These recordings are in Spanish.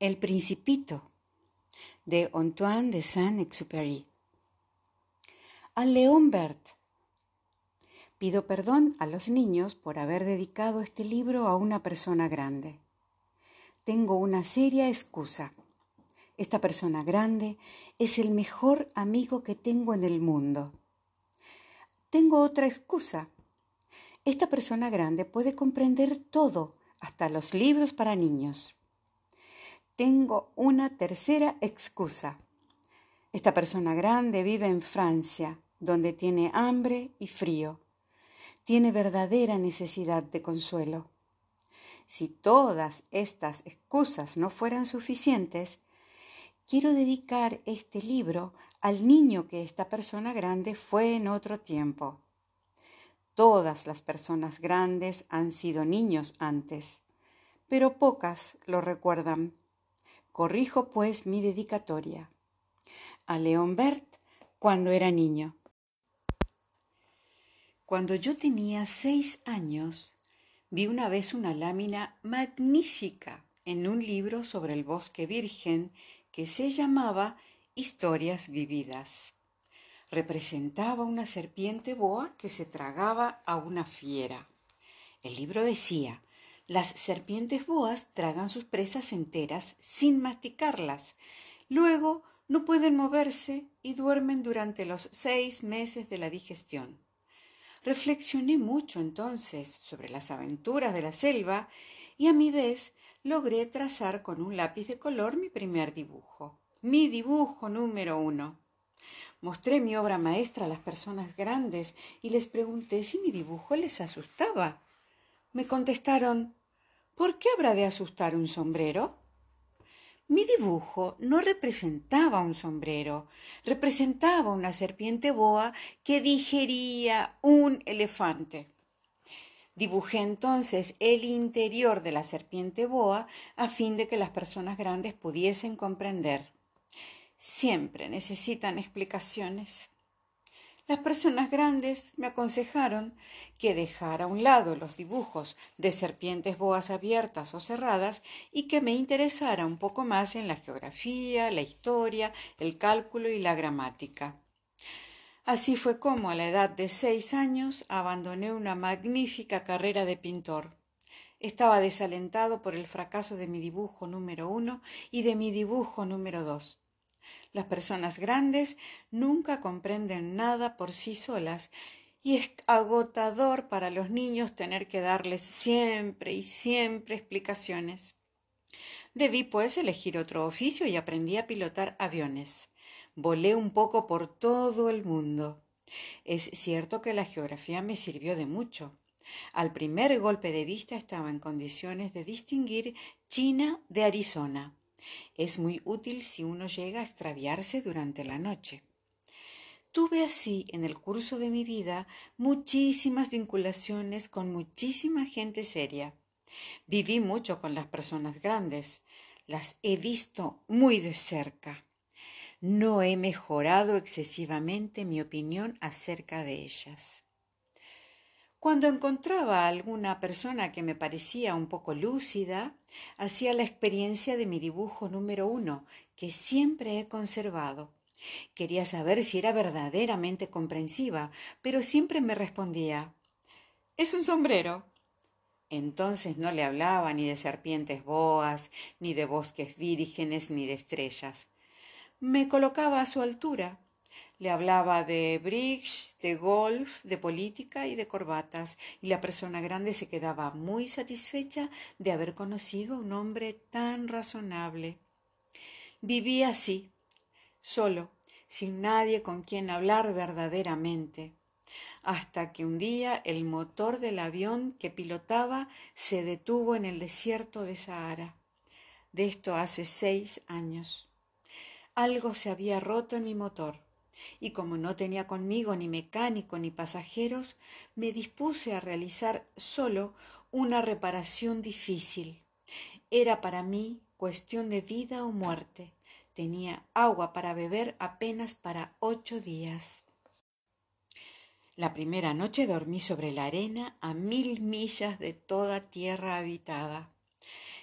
El Principito de Antoine de Saint-Exupéry. Al León Bert. Pido perdón a los niños por haber dedicado este libro a una persona grande. Tengo una seria excusa. Esta persona grande es el mejor amigo que tengo en el mundo. Tengo otra excusa. Esta persona grande puede comprender todo, hasta los libros para niños. Tengo una tercera excusa. Esta persona grande vive en Francia, donde tiene hambre y frío. Tiene verdadera necesidad de consuelo. Si todas estas excusas no fueran suficientes, quiero dedicar este libro al niño que esta persona grande fue en otro tiempo. Todas las personas grandes han sido niños antes, pero pocas lo recuerdan. Corrijo pues mi dedicatoria. A León Bert cuando era niño. Cuando yo tenía seis años, vi una vez una lámina magnífica en un libro sobre el bosque virgen que se llamaba Historias vividas. Representaba una serpiente boa que se tragaba a una fiera. El libro decía, las serpientes boas tragan sus presas enteras sin masticarlas. Luego no pueden moverse y duermen durante los seis meses de la digestión. Reflexioné mucho entonces sobre las aventuras de la selva y a mi vez logré trazar con un lápiz de color mi primer dibujo, mi dibujo número uno. Mostré mi obra maestra a las personas grandes y les pregunté si mi dibujo les asustaba. Me contestaron ¿Por qué habrá de asustar un sombrero? Mi dibujo no representaba un sombrero, representaba una serpiente boa que digería un elefante. Dibujé entonces el interior de la serpiente boa a fin de que las personas grandes pudiesen comprender. Siempre necesitan explicaciones. Las personas grandes me aconsejaron que dejara a un lado los dibujos de serpientes boas abiertas o cerradas y que me interesara un poco más en la geografía, la historia, el cálculo y la gramática. Así fue como a la edad de seis años abandoné una magnífica carrera de pintor. Estaba desalentado por el fracaso de mi dibujo número uno y de mi dibujo número dos. Las personas grandes nunca comprenden nada por sí solas y es agotador para los niños tener que darles siempre y siempre explicaciones. Debí, pues, elegir otro oficio y aprendí a pilotar aviones. Volé un poco por todo el mundo. Es cierto que la geografía me sirvió de mucho. Al primer golpe de vista estaba en condiciones de distinguir China de Arizona. Es muy útil si uno llega a extraviarse durante la noche. Tuve así en el curso de mi vida muchísimas vinculaciones con muchísima gente seria. Viví mucho con las personas grandes. Las he visto muy de cerca. No he mejorado excesivamente mi opinión acerca de ellas. Cuando encontraba a alguna persona que me parecía un poco lúcida, hacía la experiencia de mi dibujo número uno, que siempre he conservado. Quería saber si era verdaderamente comprensiva, pero siempre me respondía Es un sombrero. Entonces no le hablaba ni de serpientes boas, ni de bosques vírgenes, ni de estrellas. Me colocaba a su altura le hablaba de bridge, de golf, de política y de corbatas, y la persona grande se quedaba muy satisfecha de haber conocido a un hombre tan razonable. Vivía así, solo, sin nadie con quien hablar verdaderamente, hasta que un día el motor del avión que pilotaba se detuvo en el desierto de Sahara. De esto hace seis años. Algo se había roto en mi motor y como no tenía conmigo ni mecánico ni pasajeros, me dispuse a realizar solo una reparación difícil. Era para mí cuestión de vida o muerte. Tenía agua para beber apenas para ocho días. La primera noche dormí sobre la arena a mil millas de toda tierra habitada.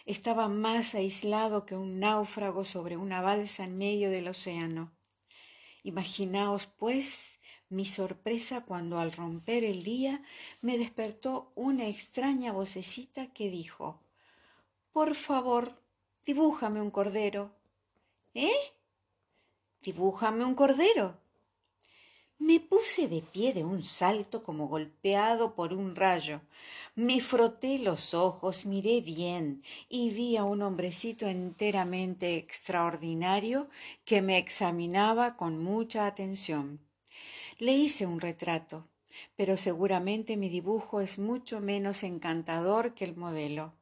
Estaba más aislado que un náufrago sobre una balsa en medio del océano. Imaginaos, pues, mi sorpresa cuando al romper el día me despertó una extraña vocecita que dijo Por favor, dibújame un cordero. ¿Eh? Dibújame un cordero. Me puse de pie de un salto como golpeado por un rayo. Me froté los ojos, miré bien y vi a un hombrecito enteramente extraordinario que me examinaba con mucha atención. Le hice un retrato, pero seguramente mi dibujo es mucho menos encantador que el modelo.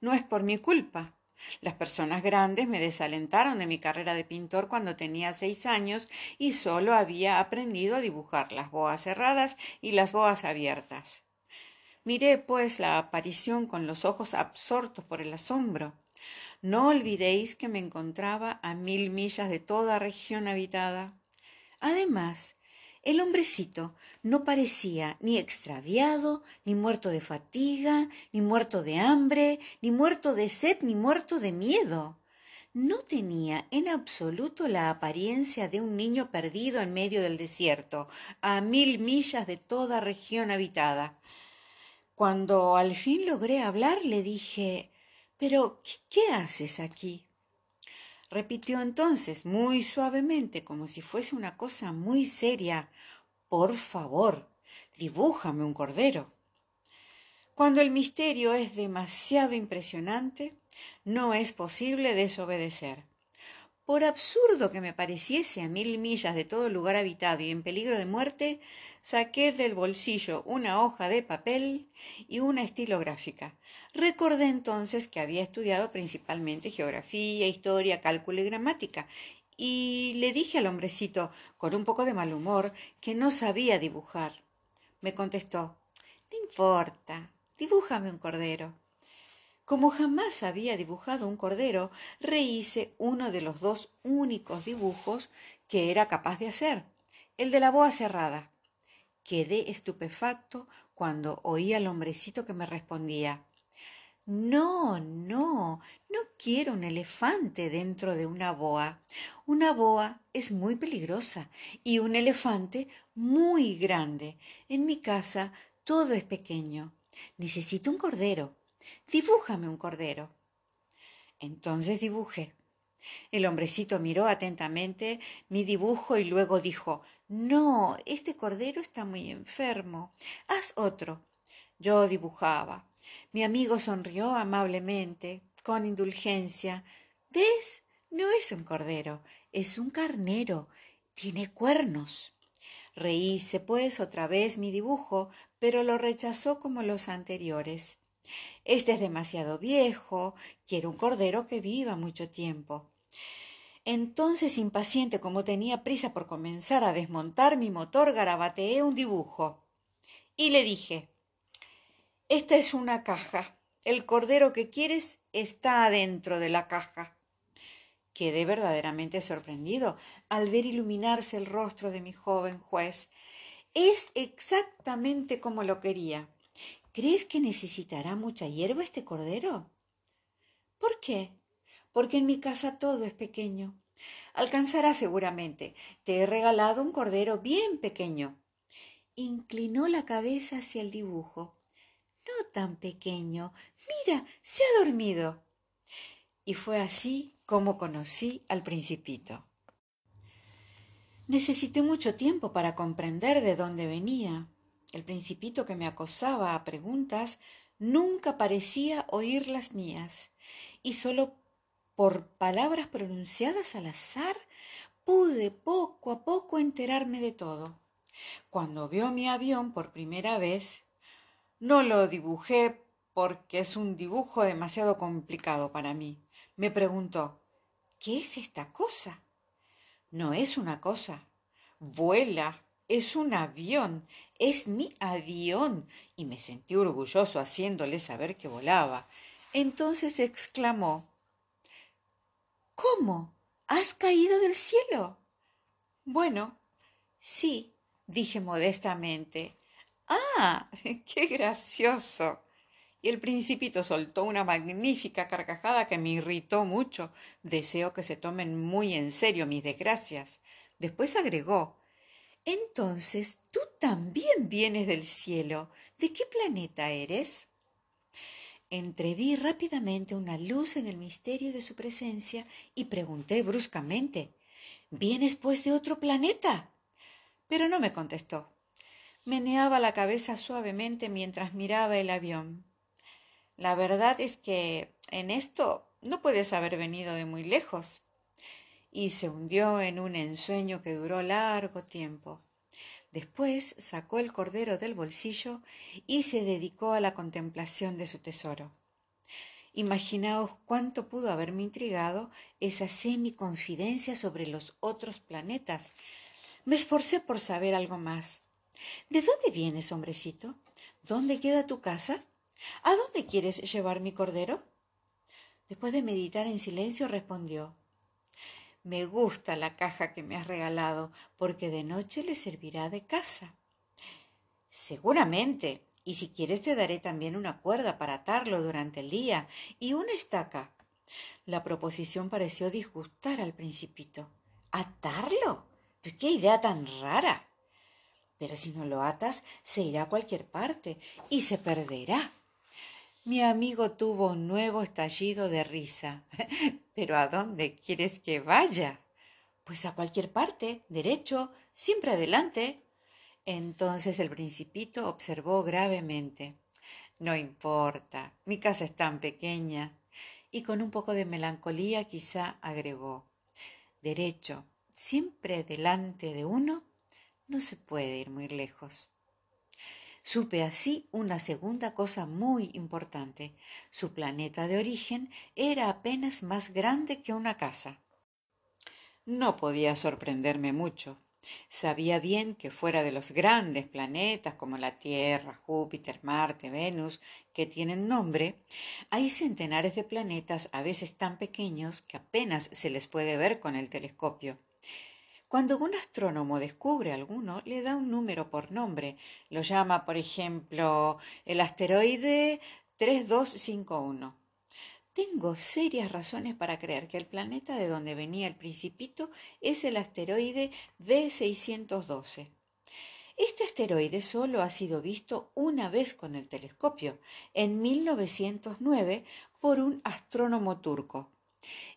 No es por mi culpa. Las personas grandes me desalentaron de mi carrera de pintor cuando tenía seis años y solo había aprendido a dibujar las boas cerradas y las boas abiertas. Miré, pues, la aparición con los ojos absortos por el asombro. No olvidéis que me encontraba a mil millas de toda región habitada. Además, el hombrecito no parecía ni extraviado, ni muerto de fatiga, ni muerto de hambre, ni muerto de sed, ni muerto de miedo. No tenía en absoluto la apariencia de un niño perdido en medio del desierto, a mil millas de toda región habitada. Cuando al fin logré hablar, le dije Pero, ¿qué, haces aquí? repitió entonces muy suavemente, como si fuese una cosa muy seria. Por favor, dibújame un cordero. Cuando el misterio es demasiado impresionante, no es posible desobedecer. Por absurdo que me pareciese a mil millas de todo lugar habitado y en peligro de muerte, saqué del bolsillo una hoja de papel y una estilográfica. Recordé entonces que había estudiado principalmente geografía, historia, cálculo y gramática, y le dije al hombrecito, con un poco de mal humor, que no sabía dibujar. Me contestó, No importa, dibújame un cordero. Como jamás había dibujado un cordero, rehice uno de los dos únicos dibujos que era capaz de hacer, el de la boa cerrada. Quedé estupefacto cuando oí al hombrecito que me respondía No, no, no quiero un elefante dentro de una boa. Una boa es muy peligrosa y un elefante muy grande. En mi casa todo es pequeño. Necesito un cordero dibújame un cordero. Entonces dibujé. El hombrecito miró atentamente mi dibujo y luego dijo No, este cordero está muy enfermo. Haz otro. Yo dibujaba. Mi amigo sonrió amablemente, con indulgencia. ¿Ves? No es un cordero, es un carnero. Tiene cuernos. Reíse, pues, otra vez mi dibujo, pero lo rechazó como los anteriores. Este es demasiado viejo, quiero un cordero que viva mucho tiempo. Entonces, impaciente como tenía prisa por comenzar a desmontar mi motor, garabateé un dibujo. Y le dije, esta es una caja. El cordero que quieres está adentro de la caja. Quedé verdaderamente sorprendido al ver iluminarse el rostro de mi joven juez. Es exactamente como lo quería. ¿Crees que necesitará mucha hierba este cordero? ¿Por qué? Porque en mi casa todo es pequeño. Alcanzará seguramente. Te he regalado un cordero bien pequeño. Inclinó la cabeza hacia el dibujo. No tan pequeño. Mira, se ha dormido. Y fue así como conocí al principito. Necesité mucho tiempo para comprender de dónde venía. El principito que me acosaba a preguntas nunca parecía oír las mías, y sólo por palabras pronunciadas al azar pude poco a poco enterarme de todo. Cuando vio mi avión por primera vez, no lo dibujé porque es un dibujo demasiado complicado para mí. Me preguntó, ¿qué es esta cosa? No es una cosa, vuela, es un avión, es mi avión. Y me sentí orgulloso haciéndole saber que volaba. Entonces exclamó, ¿Cómo? ¿Has caído del cielo? Bueno, sí, dije modestamente. Ah, qué gracioso. El principito soltó una magnífica carcajada que me irritó mucho. Deseo que se tomen muy en serio mis desgracias. Después agregó Entonces, tú también vienes del cielo. ¿De qué planeta eres? Entreví rápidamente una luz en el misterio de su presencia y pregunté bruscamente ¿Vienes pues de otro planeta? Pero no me contestó. Meneaba la cabeza suavemente mientras miraba el avión. La verdad es que en esto no puedes haber venido de muy lejos. Y se hundió en un ensueño que duró largo tiempo. Después sacó el cordero del bolsillo y se dedicó a la contemplación de su tesoro. Imaginaos cuánto pudo haberme intrigado esa semi-confidencia sobre los otros planetas. Me esforcé por saber algo más. ¿De dónde vienes, hombrecito? ¿Dónde queda tu casa? ¿A dónde quieres llevar mi cordero? Después de meditar en silencio respondió me gusta la caja que me has regalado, porque de noche le servirá de casa. Seguramente. Y si quieres te daré también una cuerda para atarlo durante el día y una estaca. La proposición pareció disgustar al principito. ¿Atarlo? ¡Qué idea tan rara! Pero si no lo atas, se irá a cualquier parte y se perderá. Mi amigo tuvo un nuevo estallido de risa. ¿Pero a dónde quieres que vaya? Pues a cualquier parte, derecho, siempre adelante. Entonces el principito observó gravemente. No importa, mi casa es tan pequeña. Y con un poco de melancolía quizá agregó. Derecho, siempre delante de uno, no se puede ir muy lejos. Supe así una segunda cosa muy importante. Su planeta de origen era apenas más grande que una casa. No podía sorprenderme mucho. Sabía bien que fuera de los grandes planetas como la Tierra, Júpiter, Marte, Venus, que tienen nombre, hay centenares de planetas a veces tan pequeños que apenas se les puede ver con el telescopio. Cuando un astrónomo descubre alguno, le da un número por nombre. Lo llama, por ejemplo, el asteroide 3251. Tengo serias razones para creer que el planeta de donde venía el principito es el asteroide B612. Este asteroide solo ha sido visto una vez con el telescopio, en 1909, por un astrónomo turco.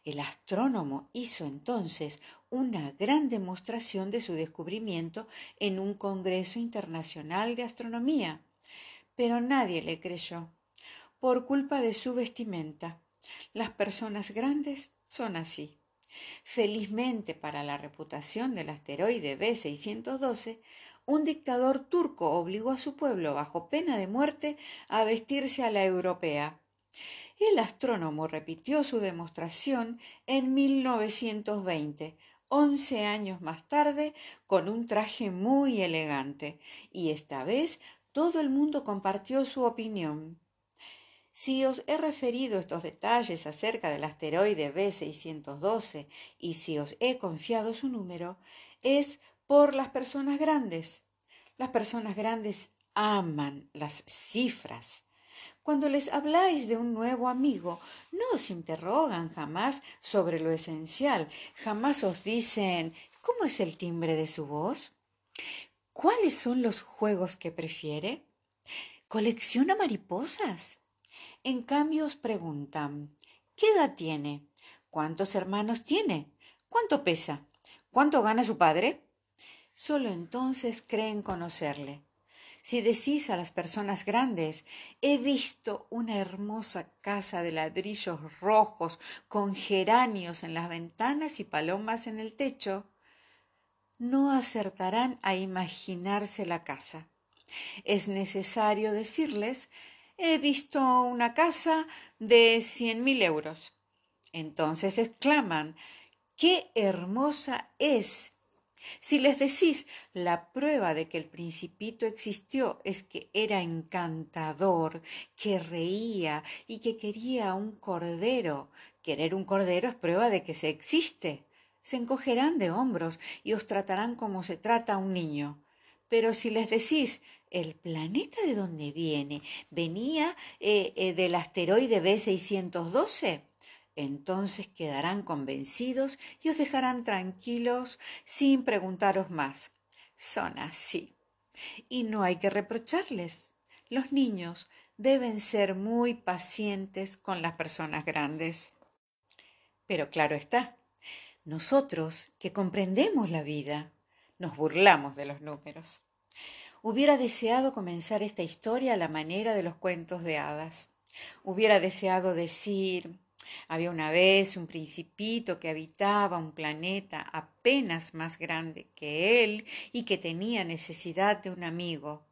El astrónomo hizo entonces una gran demostración de su descubrimiento en un Congreso Internacional de Astronomía, pero nadie le creyó, por culpa de su vestimenta. Las personas grandes son así. Felizmente para la reputación del asteroide B612, un dictador turco obligó a su pueblo, bajo pena de muerte, a vestirse a la europea. El astrónomo repitió su demostración en 1920, once años más tarde con un traje muy elegante, y esta vez todo el mundo compartió su opinión. Si os he referido estos detalles acerca del asteroide B612 y si os he confiado su número, es por las personas grandes. Las personas grandes aman las cifras. Cuando les habláis de un nuevo amigo, no os interrogan jamás sobre lo esencial, jamás os dicen ¿cómo es el timbre de su voz? ¿Cuáles son los juegos que prefiere? ¿Colecciona mariposas? En cambio os preguntan ¿qué edad tiene? ¿Cuántos hermanos tiene? ¿Cuánto pesa? ¿Cuánto gana su padre? Solo entonces creen conocerle. Si decís a las personas grandes, he visto una hermosa casa de ladrillos rojos con geranios en las ventanas y palomas en el techo, no acertarán a imaginarse la casa. Es necesario decirles, he visto una casa de cien mil euros. Entonces exclaman, qué hermosa es si les decís la prueba de que el principito existió es que era encantador, que reía y que quería un cordero, querer un cordero es prueba de que se existe. Se encogerán de hombros y os tratarán como se trata a un niño. Pero si les decís, el planeta de donde viene venía eh, eh, del asteroide B612, entonces quedarán convencidos y os dejarán tranquilos sin preguntaros más. Son así. Y no hay que reprocharles. Los niños deben ser muy pacientes con las personas grandes. Pero claro está, nosotros que comprendemos la vida, nos burlamos de los números. Hubiera deseado comenzar esta historia a la manera de los cuentos de hadas. Hubiera deseado decir, había una vez un principito que habitaba un planeta apenas más grande que él y que tenía necesidad de un amigo.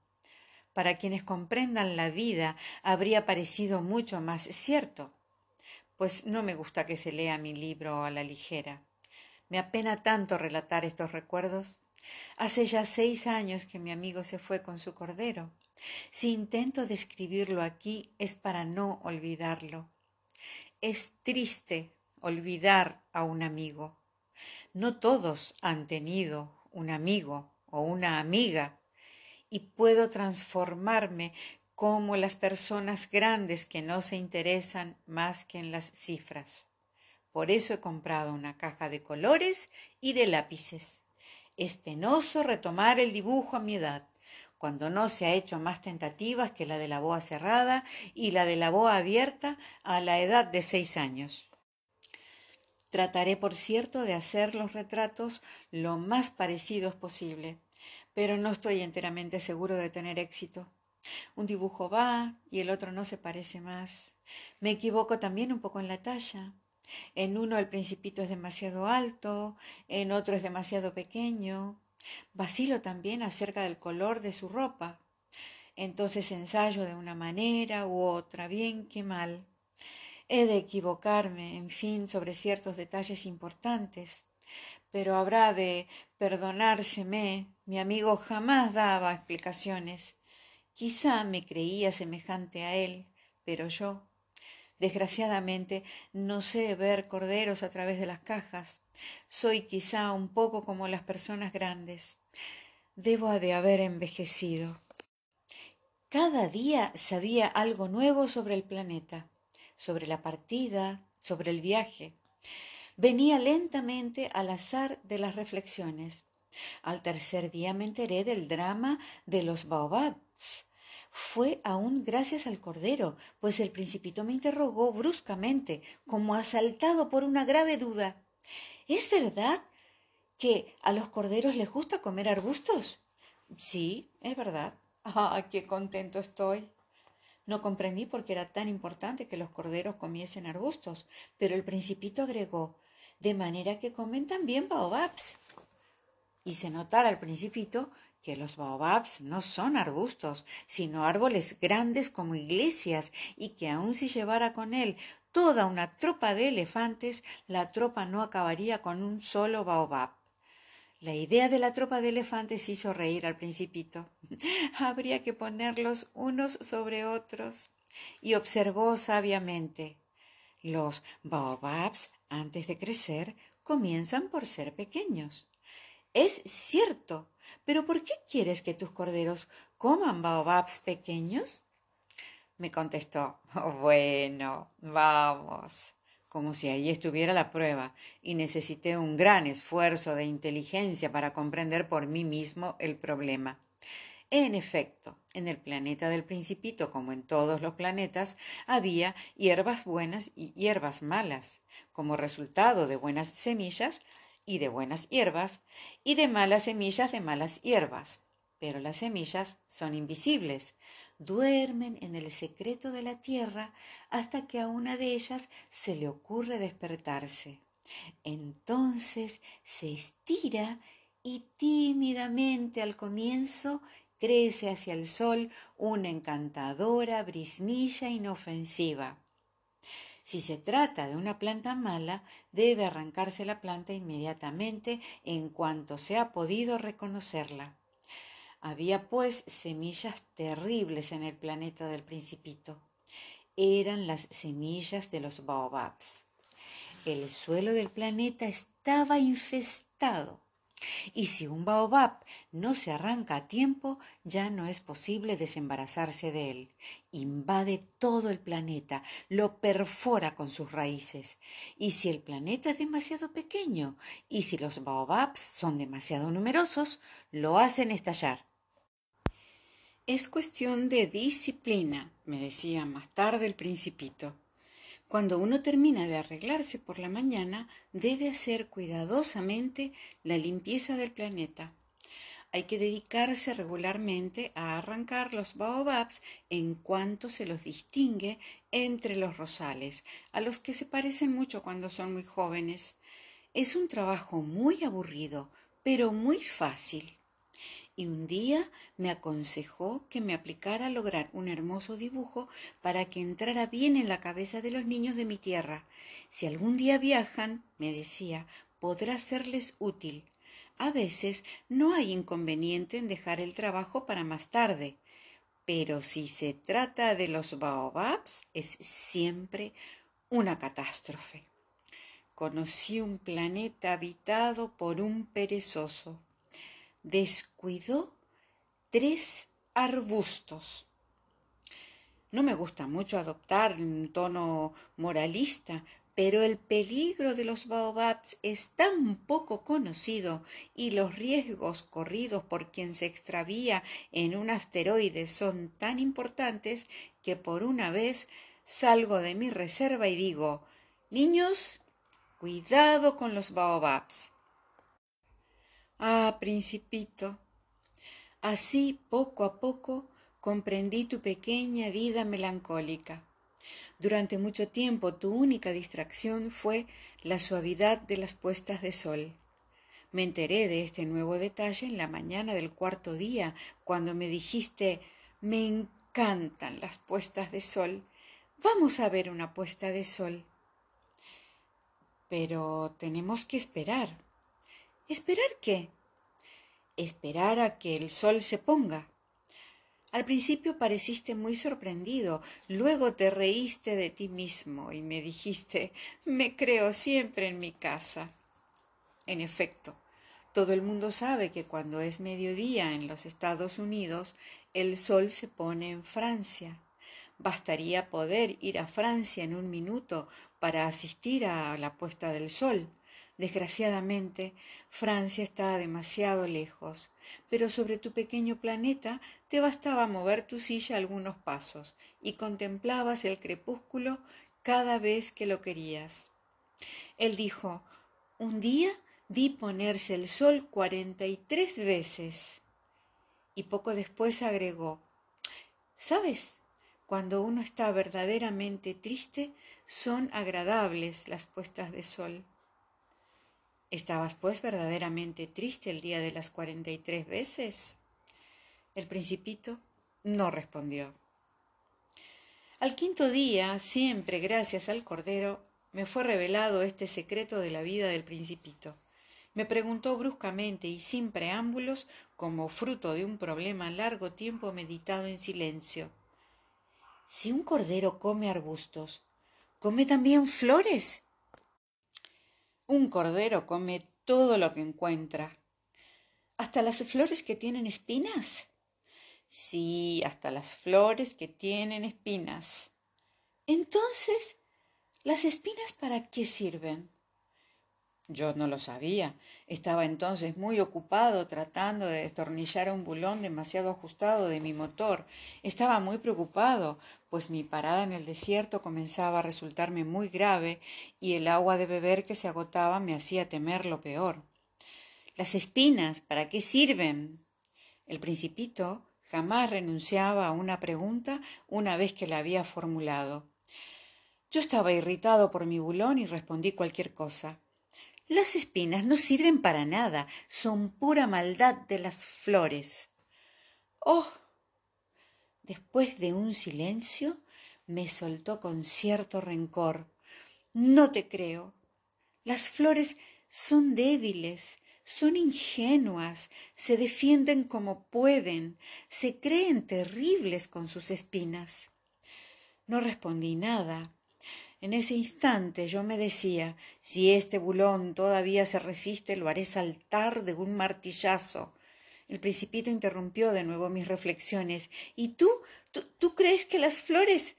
Para quienes comprendan la vida habría parecido mucho más cierto, pues no me gusta que se lea mi libro a la ligera. Me apena tanto relatar estos recuerdos. Hace ya seis años que mi amigo se fue con su cordero. Si intento describirlo aquí es para no olvidarlo. Es triste olvidar a un amigo. No todos han tenido un amigo o una amiga y puedo transformarme como las personas grandes que no se interesan más que en las cifras. Por eso he comprado una caja de colores y de lápices. Es penoso retomar el dibujo a mi edad, cuando no se ha hecho más tentativas que la de la boa cerrada y la de la boa abierta a la edad de seis años. Trataré, por cierto, de hacer los retratos lo más parecidos posible, pero no estoy enteramente seguro de tener éxito. Un dibujo va y el otro no se parece más. Me equivoco también un poco en la talla. En uno el principito es demasiado alto, en otro es demasiado pequeño, Vacilo también acerca del color de su ropa. Entonces ensayo de una manera u otra, bien que mal. He de equivocarme, en fin, sobre ciertos detalles importantes. Pero habrá de perdonárseme. Mi amigo jamás daba explicaciones. Quizá me creía semejante a él, pero yo, desgraciadamente, no sé ver corderos a través de las cajas. Soy quizá un poco como las personas grandes. Debo de haber envejecido. Cada día sabía algo nuevo sobre el planeta, sobre la partida, sobre el viaje. Venía lentamente al azar de las reflexiones. Al tercer día me enteré del drama de los baobabs. Fue aún gracias al cordero, pues el principito me interrogó bruscamente, como asaltado por una grave duda. ¿Es verdad que a los corderos les gusta comer arbustos? Sí, es verdad. ¡Ah, qué contento estoy! No comprendí por qué era tan importante que los corderos comiesen arbustos, pero el principito agregó, de manera que comen también baobabs. Hice notar al principito que los baobabs no son arbustos, sino árboles grandes como iglesias, y que aun si llevara con él toda una tropa de elefantes, la tropa no acabaría con un solo baobab. La idea de la tropa de elefantes hizo reír al principito. Habría que ponerlos unos sobre otros. Y observó sabiamente. Los baobabs, antes de crecer, comienzan por ser pequeños. Es cierto, pero ¿por qué quieres que tus corderos coman baobabs pequeños? Me contestó, bueno, vamos, como si ahí estuviera la prueba, y necesité un gran esfuerzo de inteligencia para comprender por mí mismo el problema. En efecto, en el planeta del principito, como en todos los planetas, había hierbas buenas y hierbas malas. Como resultado de buenas semillas, y de buenas hierbas, y de malas semillas de malas hierbas. Pero las semillas son invisibles, duermen en el secreto de la tierra hasta que a una de ellas se le ocurre despertarse. Entonces se estira y tímidamente al comienzo crece hacia el sol una encantadora brisnilla inofensiva. Si se trata de una planta mala, debe arrancarse la planta inmediatamente en cuanto se ha podido reconocerla. Había pues semillas terribles en el planeta del principito. Eran las semillas de los baobabs. El suelo del planeta estaba infestado. Y si un baobab no se arranca a tiempo, ya no es posible desembarazarse de él. Invade todo el planeta, lo perfora con sus raíces. Y si el planeta es demasiado pequeño, y si los baobabs son demasiado numerosos, lo hacen estallar. Es cuestión de disciplina, me decía más tarde el principito. Cuando uno termina de arreglarse por la mañana, debe hacer cuidadosamente la limpieza del planeta. Hay que dedicarse regularmente a arrancar los baobabs en cuanto se los distingue entre los rosales, a los que se parecen mucho cuando son muy jóvenes. Es un trabajo muy aburrido, pero muy fácil y un día me aconsejó que me aplicara a lograr un hermoso dibujo para que entrara bien en la cabeza de los niños de mi tierra. Si algún día viajan, me decía, podrá serles útil. A veces no hay inconveniente en dejar el trabajo para más tarde, pero si se trata de los baobabs es siempre una catástrofe. Conocí un planeta habitado por un perezoso descuidó tres arbustos. No me gusta mucho adoptar un tono moralista, pero el peligro de los baobabs es tan poco conocido y los riesgos corridos por quien se extravía en un asteroide son tan importantes que por una vez salgo de mi reserva y digo, niños, cuidado con los baobabs. Ah, principito, así poco a poco comprendí tu pequeña vida melancólica. Durante mucho tiempo tu única distracción fue la suavidad de las puestas de sol. Me enteré de este nuevo detalle en la mañana del cuarto día, cuando me dijiste me encantan las puestas de sol. Vamos a ver una puesta de sol. Pero tenemos que esperar. ¿Esperar qué? Esperar a que el sol se ponga. Al principio pareciste muy sorprendido, luego te reíste de ti mismo y me dijiste, me creo siempre en mi casa. En efecto, todo el mundo sabe que cuando es mediodía en los Estados Unidos, el sol se pone en Francia. Bastaría poder ir a Francia en un minuto para asistir a la puesta del sol. Desgraciadamente, Francia está demasiado lejos, pero sobre tu pequeño planeta te bastaba mover tu silla algunos pasos y contemplabas el crepúsculo cada vez que lo querías. Él dijo, un día vi ponerse el sol cuarenta y tres veces. Y poco después agregó, ¿sabes? Cuando uno está verdaderamente triste, son agradables las puestas de sol. ¿Estabas pues verdaderamente triste el día de las cuarenta y tres veces? El principito no respondió. Al quinto día, siempre gracias al Cordero, me fue revelado este secreto de la vida del principito. Me preguntó bruscamente y sin preámbulos, como fruto de un problema largo tiempo meditado en silencio. Si un cordero come arbustos, ¿come también flores? Un cordero come todo lo que encuentra. ¿Hasta las flores que tienen espinas? Sí, hasta las flores que tienen espinas. Entonces, ¿las espinas para qué sirven? Yo no lo sabía. Estaba entonces muy ocupado tratando de destornillar un bulón demasiado ajustado de mi motor. Estaba muy preocupado, pues mi parada en el desierto comenzaba a resultarme muy grave y el agua de beber que se agotaba me hacía temer lo peor. Las espinas, ¿para qué sirven? El principito jamás renunciaba a una pregunta una vez que la había formulado. Yo estaba irritado por mi bulón y respondí cualquier cosa. Las espinas no sirven para nada, son pura maldad de las flores. Oh. Después de un silencio, me soltó con cierto rencor. No te creo. Las flores son débiles, son ingenuas, se defienden como pueden, se creen terribles con sus espinas. No respondí nada En ese instante yo me decía, si este bulón todavía se resiste, lo haré saltar de un martillazo. El principito interrumpió de nuevo mis reflexiones. ¿Y tú? ¿Tú, tú crees que las flores?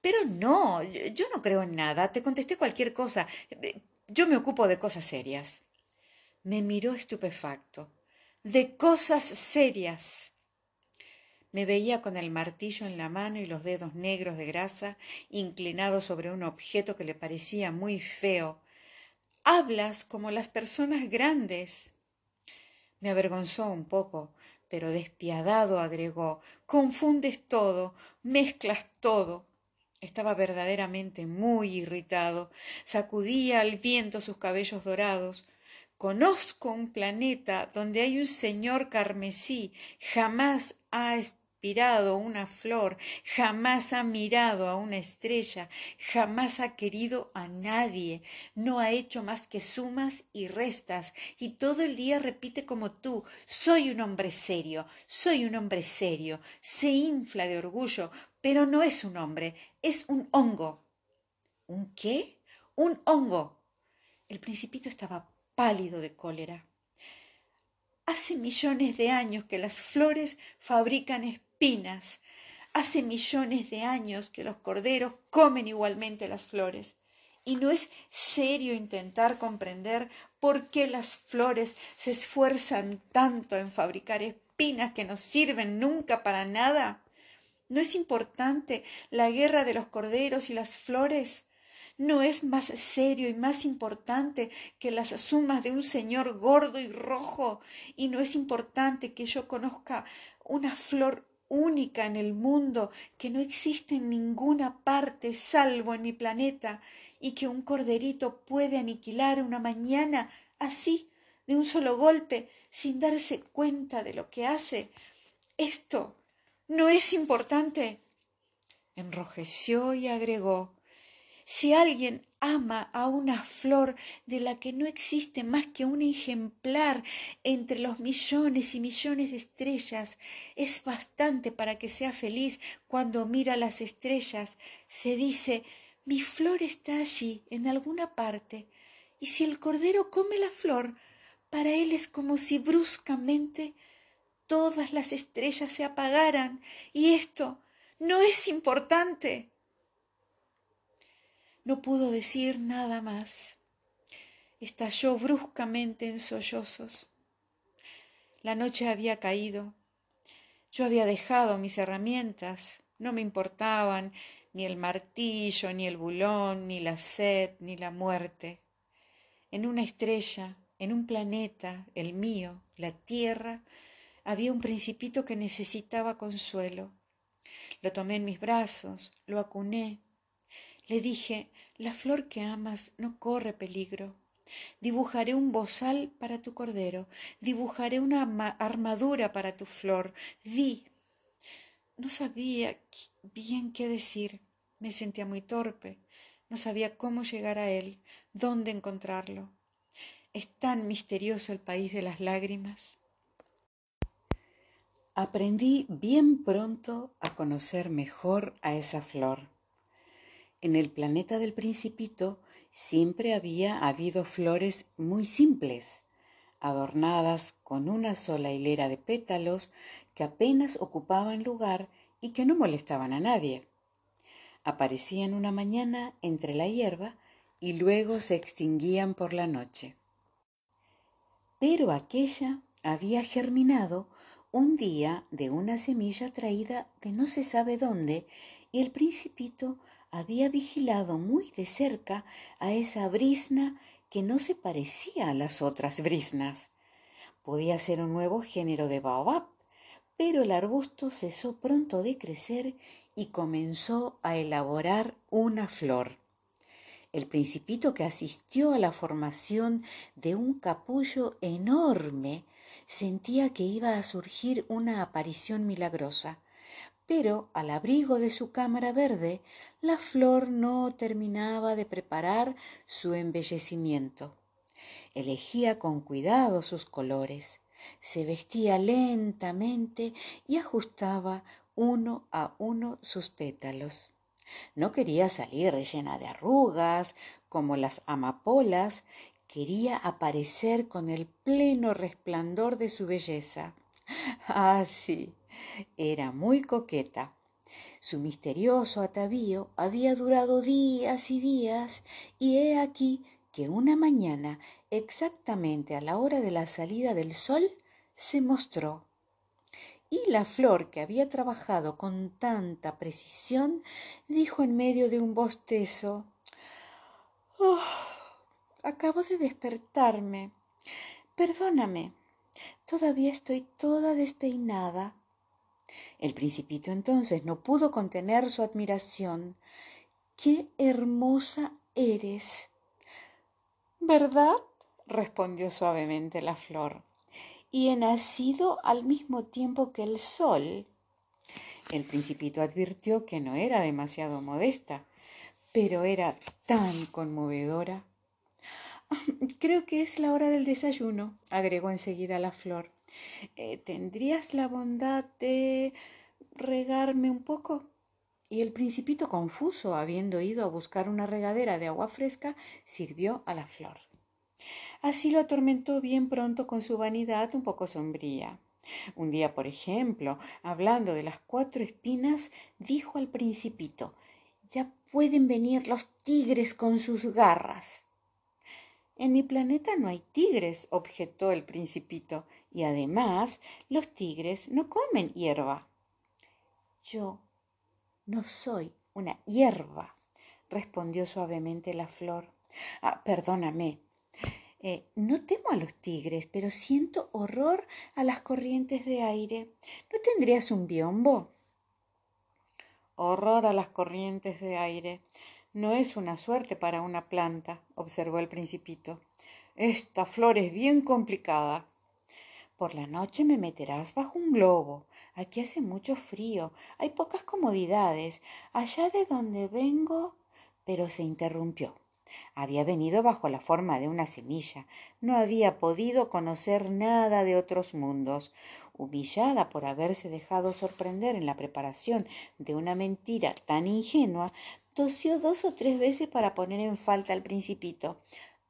Pero no, yo no creo en nada. Te contesté cualquier cosa. Yo me ocupo de cosas serias. Me miró estupefacto. De cosas serias. Me veía con el martillo en la mano y los dedos negros de grasa inclinados sobre un objeto que le parecía muy feo. Hablas como las personas grandes. Me avergonzó un poco, pero despiadado agregó confundes todo, mezclas todo. Estaba verdaderamente muy irritado. Sacudía al viento sus cabellos dorados. Conozco un planeta donde hay un señor carmesí. Jamás ha aspirado una flor, jamás ha mirado a una estrella, jamás ha querido a nadie, no ha hecho más que sumas y restas, y todo el día repite como tú, soy un hombre serio, soy un hombre serio, se infla de orgullo, pero no es un hombre, es un hongo. ¿Un qué? Un hongo. El principito estaba pálido de cólera. Hace millones de años que las flores fabrican espinas. Hace millones de años que los corderos comen igualmente las flores. Y no es serio intentar comprender por qué las flores se esfuerzan tanto en fabricar espinas que no sirven nunca para nada. ¿No es importante la guerra de los corderos y las flores? no es más serio y más importante que las sumas de un señor gordo y rojo, y no es importante que yo conozca una flor única en el mundo que no existe en ninguna parte salvo en mi planeta, y que un corderito puede aniquilar una mañana así, de un solo golpe, sin darse cuenta de lo que hace. Esto no es importante. Enrojeció y agregó si alguien ama a una flor de la que no existe más que un ejemplar entre los millones y millones de estrellas, es bastante para que sea feliz cuando mira las estrellas. Se dice, mi flor está allí, en alguna parte, y si el cordero come la flor, para él es como si bruscamente todas las estrellas se apagaran, y esto no es importante. No pudo decir nada más. Estalló bruscamente en sollozos. La noche había caído. Yo había dejado mis herramientas. No me importaban ni el martillo, ni el bulón, ni la sed, ni la muerte. En una estrella, en un planeta, el mío, la Tierra, había un principito que necesitaba consuelo. Lo tomé en mis brazos, lo acuné, le dije, la flor que amas no corre peligro. Dibujaré un bozal para tu cordero, dibujaré una armadura para tu flor. Di. No sabía bien qué decir. Me sentía muy torpe. No sabía cómo llegar a él, dónde encontrarlo. Es tan misterioso el país de las lágrimas. Aprendí bien pronto a conocer mejor a esa flor. En el planeta del principito siempre había habido flores muy simples, adornadas con una sola hilera de pétalos que apenas ocupaban lugar y que no molestaban a nadie. Aparecían una mañana entre la hierba y luego se extinguían por la noche. Pero aquella había germinado un día de una semilla traída de no se sabe dónde y el principito había vigilado muy de cerca a esa brisna que no se parecía a las otras brisnas. Podía ser un nuevo género de baobab, pero el arbusto cesó pronto de crecer y comenzó a elaborar una flor. El principito que asistió a la formación de un capullo enorme sentía que iba a surgir una aparición milagrosa pero al abrigo de su cámara verde, la flor no terminaba de preparar su embellecimiento. Elegía con cuidado sus colores, se vestía lentamente y ajustaba uno a uno sus pétalos. No quería salir llena de arrugas, como las amapolas, quería aparecer con el pleno resplandor de su belleza. Ah, sí, era muy coqueta. Su misterioso atavío había durado días y días, y he aquí que una mañana, exactamente a la hora de la salida del sol, se mostró. Y la flor que había trabajado con tanta precisión dijo en medio de un bostezo oh, acabo de despertarme. Perdóname. Todavía estoy toda despeinada. El principito entonces no pudo contener su admiración. ¡Qué hermosa eres! ¿Verdad? respondió suavemente la flor. Y he nacido al mismo tiempo que el sol. El principito advirtió que no era demasiado modesta, pero era tan conmovedora Creo que es la hora del desayuno, agregó enseguida la flor. Eh, ¿Tendrías la bondad de regarme un poco? Y el principito, confuso, habiendo ido a buscar una regadera de agua fresca, sirvió a la flor. Así lo atormentó bien pronto con su vanidad un poco sombría. Un día, por ejemplo, hablando de las cuatro espinas, dijo al principito Ya pueden venir los tigres con sus garras. En mi planeta no hay tigres, objetó el principito, y además los tigres no comen hierba. Yo no soy una hierba, respondió suavemente la flor. Ah, perdóname. Eh, no temo a los tigres, pero siento horror a las corrientes de aire. ¿No tendrías un biombo? Horror a las corrientes de aire. No es una suerte para una planta, observó el principito. Esta flor es bien complicada. Por la noche me meterás bajo un globo. Aquí hace mucho frío, hay pocas comodidades. Allá de donde vengo. Pero se interrumpió. Había venido bajo la forma de una semilla. No había podido conocer nada de otros mundos. Humillada por haberse dejado sorprender en la preparación de una mentira tan ingenua, tosió dos o tres veces para poner en falta al principito.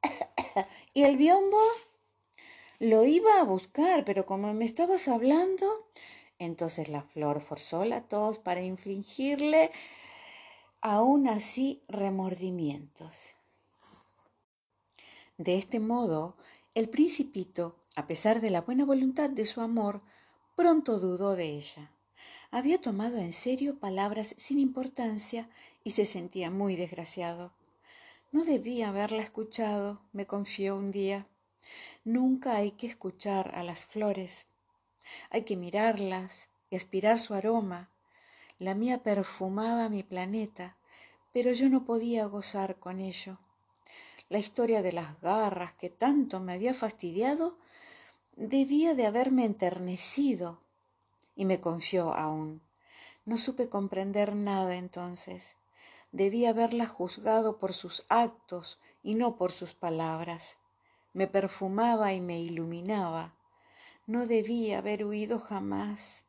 ¿Y el biombo? Lo iba a buscar, pero como me estabas hablando, entonces la flor forzó la tos para infligirle aún así remordimientos. De este modo, el principito, a pesar de la buena voluntad de su amor, pronto dudó de ella. Había tomado en serio palabras sin importancia y se sentía muy desgraciado. No debía haberla escuchado, me confió un día. Nunca hay que escuchar a las flores. Hay que mirarlas y aspirar su aroma. La mía perfumaba mi planeta, pero yo no podía gozar con ello. La historia de las garras que tanto me había fastidiado debía de haberme enternecido y me confió aún. No supe comprender nada entonces debía haberla juzgado por sus actos y no por sus palabras. Me perfumaba y me iluminaba. No debía haber huido jamás.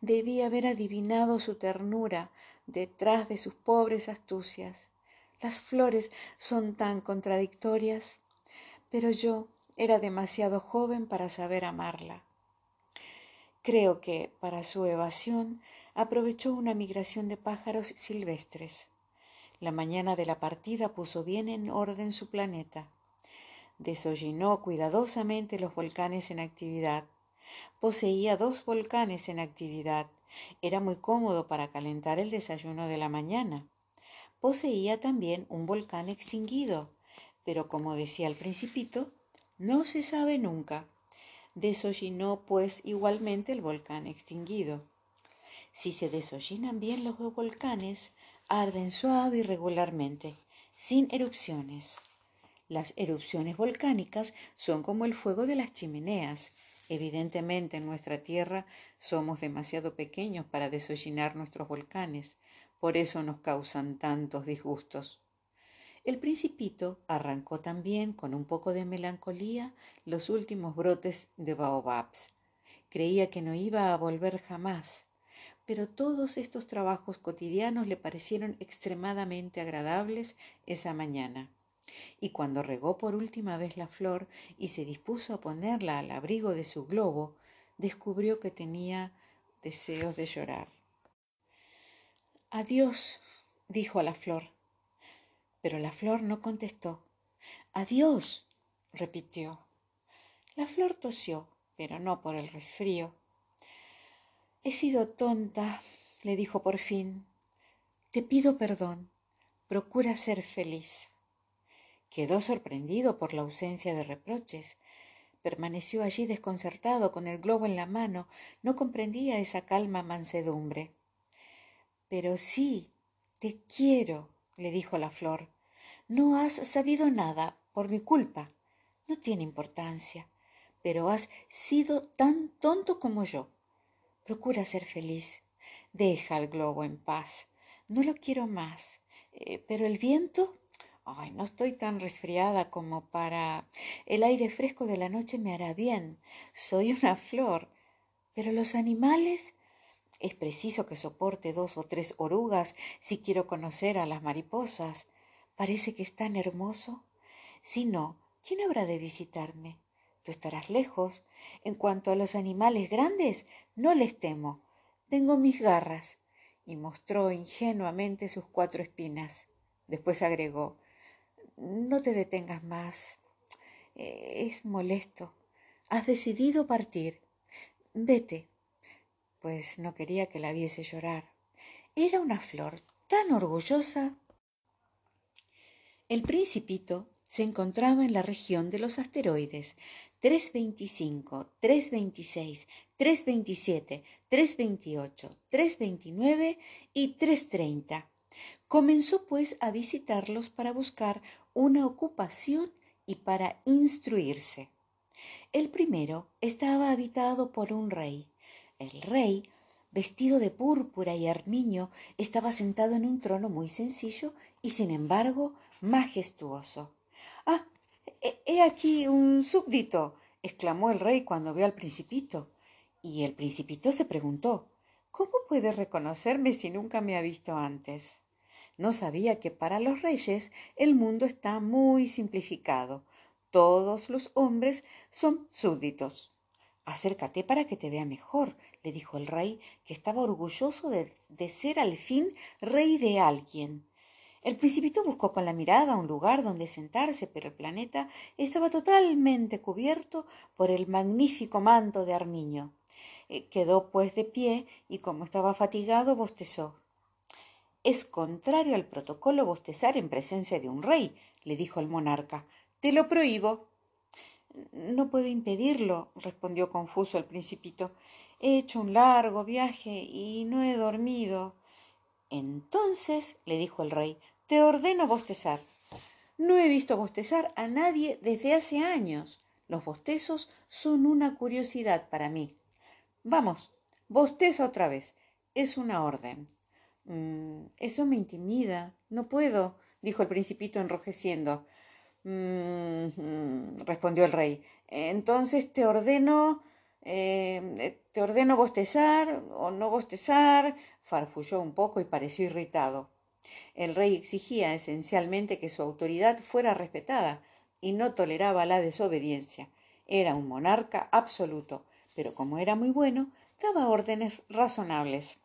Debía haber adivinado su ternura detrás de sus pobres astucias. Las flores son tan contradictorias, pero yo era demasiado joven para saber amarla. Creo que, para su evasión, aprovechó una migración de pájaros silvestres. La mañana de la partida puso bien en orden su planeta. Desollinó cuidadosamente los volcanes en actividad. Poseía dos volcanes en actividad. Era muy cómodo para calentar el desayuno de la mañana. Poseía también un volcán extinguido, pero como decía el principito, no se sabe nunca. Desollinó pues igualmente el volcán extinguido. Si se desollinan bien los dos volcanes, arden suave y regularmente, sin erupciones. Las erupciones volcánicas son como el fuego de las chimeneas. Evidentemente en nuestra Tierra somos demasiado pequeños para desollinar nuestros volcanes, por eso nos causan tantos disgustos. El principito arrancó también con un poco de melancolía los últimos brotes de baobabs. Creía que no iba a volver jamás. pero todos estos trabajos cotidianos le parecieron extremadamente agradables esa mañana. Y cuando regó por última vez la flor y se dispuso a ponerla al abrigo de su globo, descubrió que tenía deseos de llorar. Adiós, dijo a la flor. Pero la flor no contestó. Adiós, repitió. La flor tosió, pero no por el resfrío. He sido tonta, le dijo por fin. Te pido perdón. Procura ser feliz. Quedó sorprendido por la ausencia de reproches. Permaneció allí desconcertado con el globo en la mano. No comprendía esa calma mansedumbre. Pero sí, te quiero, le dijo la flor. No has sabido nada por mi culpa. No tiene importancia, pero has sido tan tonto como yo. Procura ser feliz. Deja el globo en paz. No lo quiero más. Eh, pero el viento... Ay, no estoy tan resfriada como para... El aire fresco de la noche me hará bien. Soy una flor. Pero los animales... Es preciso que soporte dos o tres orugas si quiero conocer a las mariposas. Parece que es tan hermoso. Si no, ¿quién habrá de visitarme? Tú estarás lejos. En cuanto a los animales grandes, no les temo. Tengo mis garras. Y mostró ingenuamente sus cuatro espinas. Después agregó No te detengas más. Eh, es molesto. Has decidido partir. Vete. Pues no quería que la viese llorar. Era una flor tan orgullosa el Principito se encontraba en la región de los asteroides 325, 326, 327, 328, 329 y 330. Comenzó pues a visitarlos para buscar una ocupación y para instruirse. El primero estaba habitado por un rey. El rey, vestido de púrpura y armiño, estaba sentado en un trono muy sencillo y sin embargo majestuoso. Ah, he aquí un súbdito, exclamó el rey cuando vio al principito. Y el principito se preguntó ¿Cómo puede reconocerme si nunca me ha visto antes? No sabía que para los reyes el mundo está muy simplificado. Todos los hombres son súbditos. Acércate para que te vea mejor, le dijo el rey, que estaba orgulloso de, de ser al fin rey de alguien. El principito buscó con la mirada un lugar donde sentarse, pero el planeta estaba totalmente cubierto por el magnífico manto de armiño. Eh, quedó pues de pie y como estaba fatigado bostezó. Es contrario al protocolo bostezar en presencia de un rey, le dijo el monarca. Te lo prohíbo. No puedo impedirlo, respondió confuso el principito. He hecho un largo viaje y no he dormido. Entonces, le dijo el rey, te ordeno bostezar. No he visto bostezar a nadie desde hace años. Los bostezos son una curiosidad para mí. Vamos, bosteza otra vez. Es una orden. Mm, eso me intimida. No puedo, dijo el principito enrojeciendo. Mm, respondió el rey. Entonces te ordeno. Eh, te ordeno bostezar o no bostezar. Farfulló un poco y pareció irritado. El rey exigía esencialmente que su autoridad fuera respetada y no toleraba la desobediencia. Era un monarca absoluto, pero como era muy bueno, daba órdenes razonables.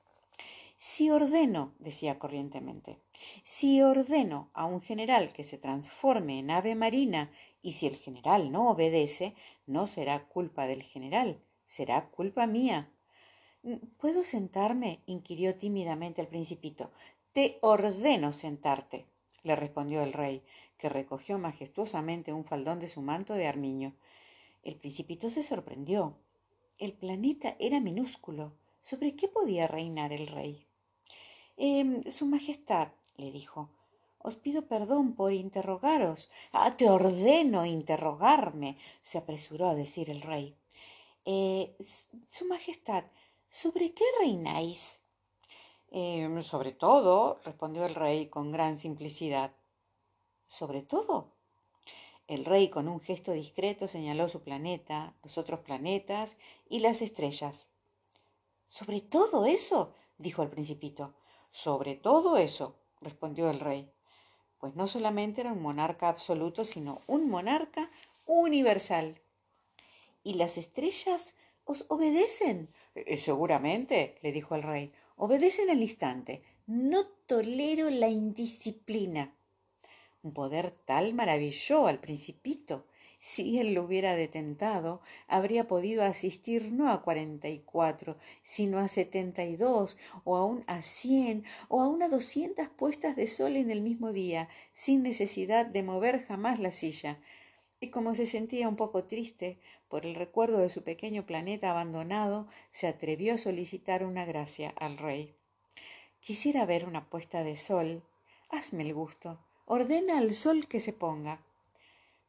Si ordeno, decía corrientemente, si ordeno a un general que se transforme en ave marina y si el general no obedece, no será culpa del general, será culpa mía. ¿Puedo sentarme? inquirió tímidamente el principito. Te ordeno sentarte, le respondió el rey, que recogió majestuosamente un faldón de su manto de armiño. El principito se sorprendió. El planeta era minúsculo. ¿Sobre qué podía reinar el rey? Eh, su Majestad, le dijo, os pido perdón por interrogaros. Ah, te ordeno interrogarme, se apresuró a decir el rey. Eh, su Majestad, ¿sobre qué reináis? Em, sobre todo, respondió el rey con gran simplicidad. ¿Sobre todo? El rey con un gesto discreto señaló su planeta, los otros planetas y las estrellas. ¿Sobre todo eso? dijo el principito. Sobre todo eso, respondió el rey. Pues no solamente era un monarca absoluto, sino un monarca universal. ¿Y las estrellas os obedecen? Eh, seguramente, le dijo el rey. Obedecen al instante. No tolero la indisciplina. Un poder tal maravilló al principito si él lo hubiera detentado, habría podido asistir no a cuarenta y cuatro, sino a setenta y dos, o aún a cien, o a unas doscientas puestas de sol en el mismo día, sin necesidad de mover jamás la silla. Y como se sentía un poco triste por el recuerdo de su pequeño planeta abandonado, se atrevió a solicitar una gracia al rey. Quisiera ver una puesta de sol. Hazme el gusto. Ordena al sol que se ponga.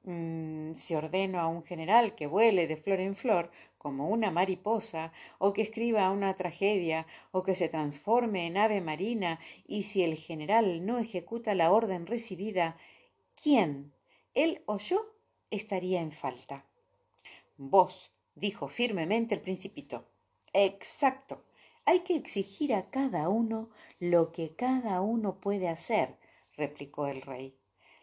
Mm, si ordeno a un general que vuele de flor en flor como una mariposa, o que escriba una tragedia, o que se transforme en ave marina, y si el general no ejecuta la orden recibida, ¿quién, él o yo, estaría en falta? Vos, dijo firmemente el principito. Exacto. Hay que exigir a cada uno lo que cada uno puede hacer, replicó el rey.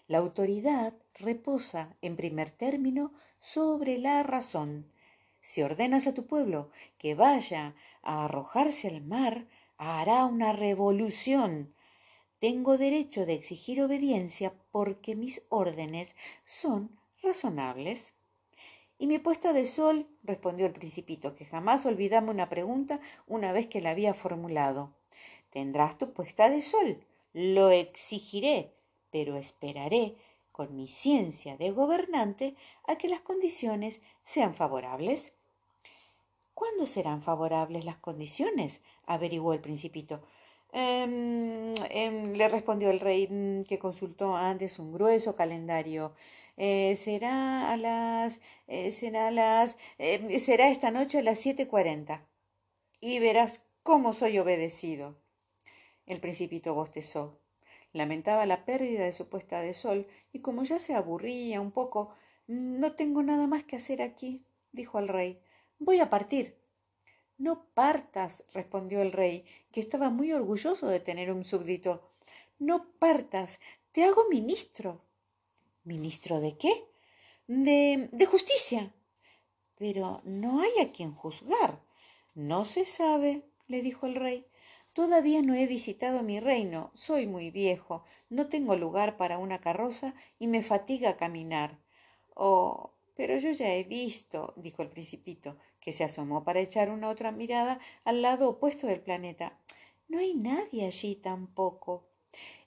La autoridad reposa, en primer término, sobre la razón. Si ordenas a tu pueblo que vaya a arrojarse al mar, hará una revolución. Tengo derecho de exigir obediencia porque mis órdenes son razonables. Y mi puesta de sol, respondió el principito, que jamás olvidamos una pregunta una vez que la había formulado. Tendrás tu puesta de sol. Lo exigiré, pero esperaré con mi ciencia de gobernante a que las condiciones sean favorables. ¿Cuándo serán favorables las condiciones? averiguó el principito. Em, em, le respondió el rey, mm, que consultó antes un grueso calendario. Eh, será a las. Eh, será a las. Eh, será esta noche a las siete cuarenta. Y verás cómo soy obedecido. El principito bostezó lamentaba la pérdida de su puesta de sol y como ya se aburría un poco no tengo nada más que hacer aquí dijo al rey. Voy a partir no partas respondió el rey que estaba muy orgulloso de tener un súbdito. No partas te hago ministro ministro de qué de de justicia pero no hay a quien juzgar no se sabe le dijo el rey Todavía no he visitado mi reino, soy muy viejo, no tengo lugar para una carroza y me fatiga caminar. Oh, pero yo ya he visto, dijo el principito, que se asomó para echar una otra mirada al lado opuesto del planeta. No hay nadie allí tampoco.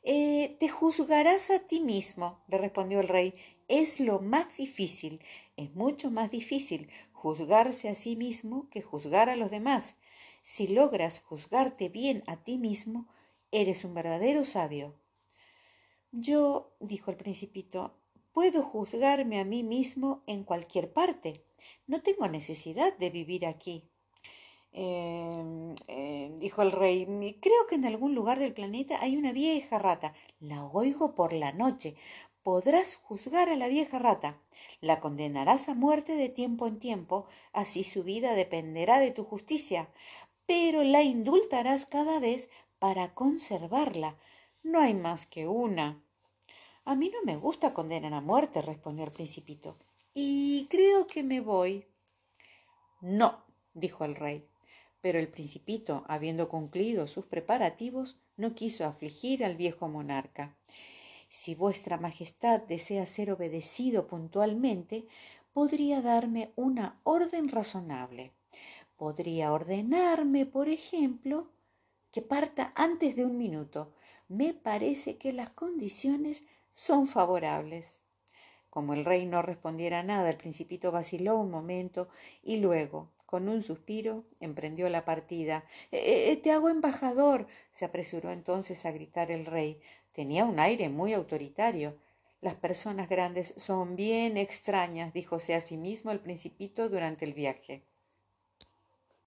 Eh, te juzgarás a ti mismo, le respondió el rey. Es lo más difícil, es mucho más difícil juzgarse a sí mismo que juzgar a los demás. Si logras juzgarte bien a ti mismo, eres un verdadero sabio. Yo, dijo el principito, puedo juzgarme a mí mismo en cualquier parte. No tengo necesidad de vivir aquí. Eh, dijo el rey, creo que en algún lugar del planeta hay una vieja rata. La oigo por la noche. Podrás juzgar a la vieja rata. La condenarás a muerte de tiempo en tiempo, así su vida dependerá de tu justicia pero la indultarás cada vez para conservarla. No hay más que una. A mí no me gusta condenar a muerte, respondió el principito. Y creo que me voy. No, dijo el rey. Pero el principito, habiendo concluido sus preparativos, no quiso afligir al viejo monarca. Si vuestra Majestad desea ser obedecido puntualmente, podría darme una orden razonable podría ordenarme, por ejemplo, que parta antes de un minuto. Me parece que las condiciones son favorables. Como el rey no respondiera nada, el principito vaciló un momento y luego, con un suspiro, emprendió la partida. Eh, eh, te hago embajador. se apresuró entonces a gritar el rey. Tenía un aire muy autoritario. Las personas grandes son bien extrañas, díjose a sí mismo el principito durante el viaje.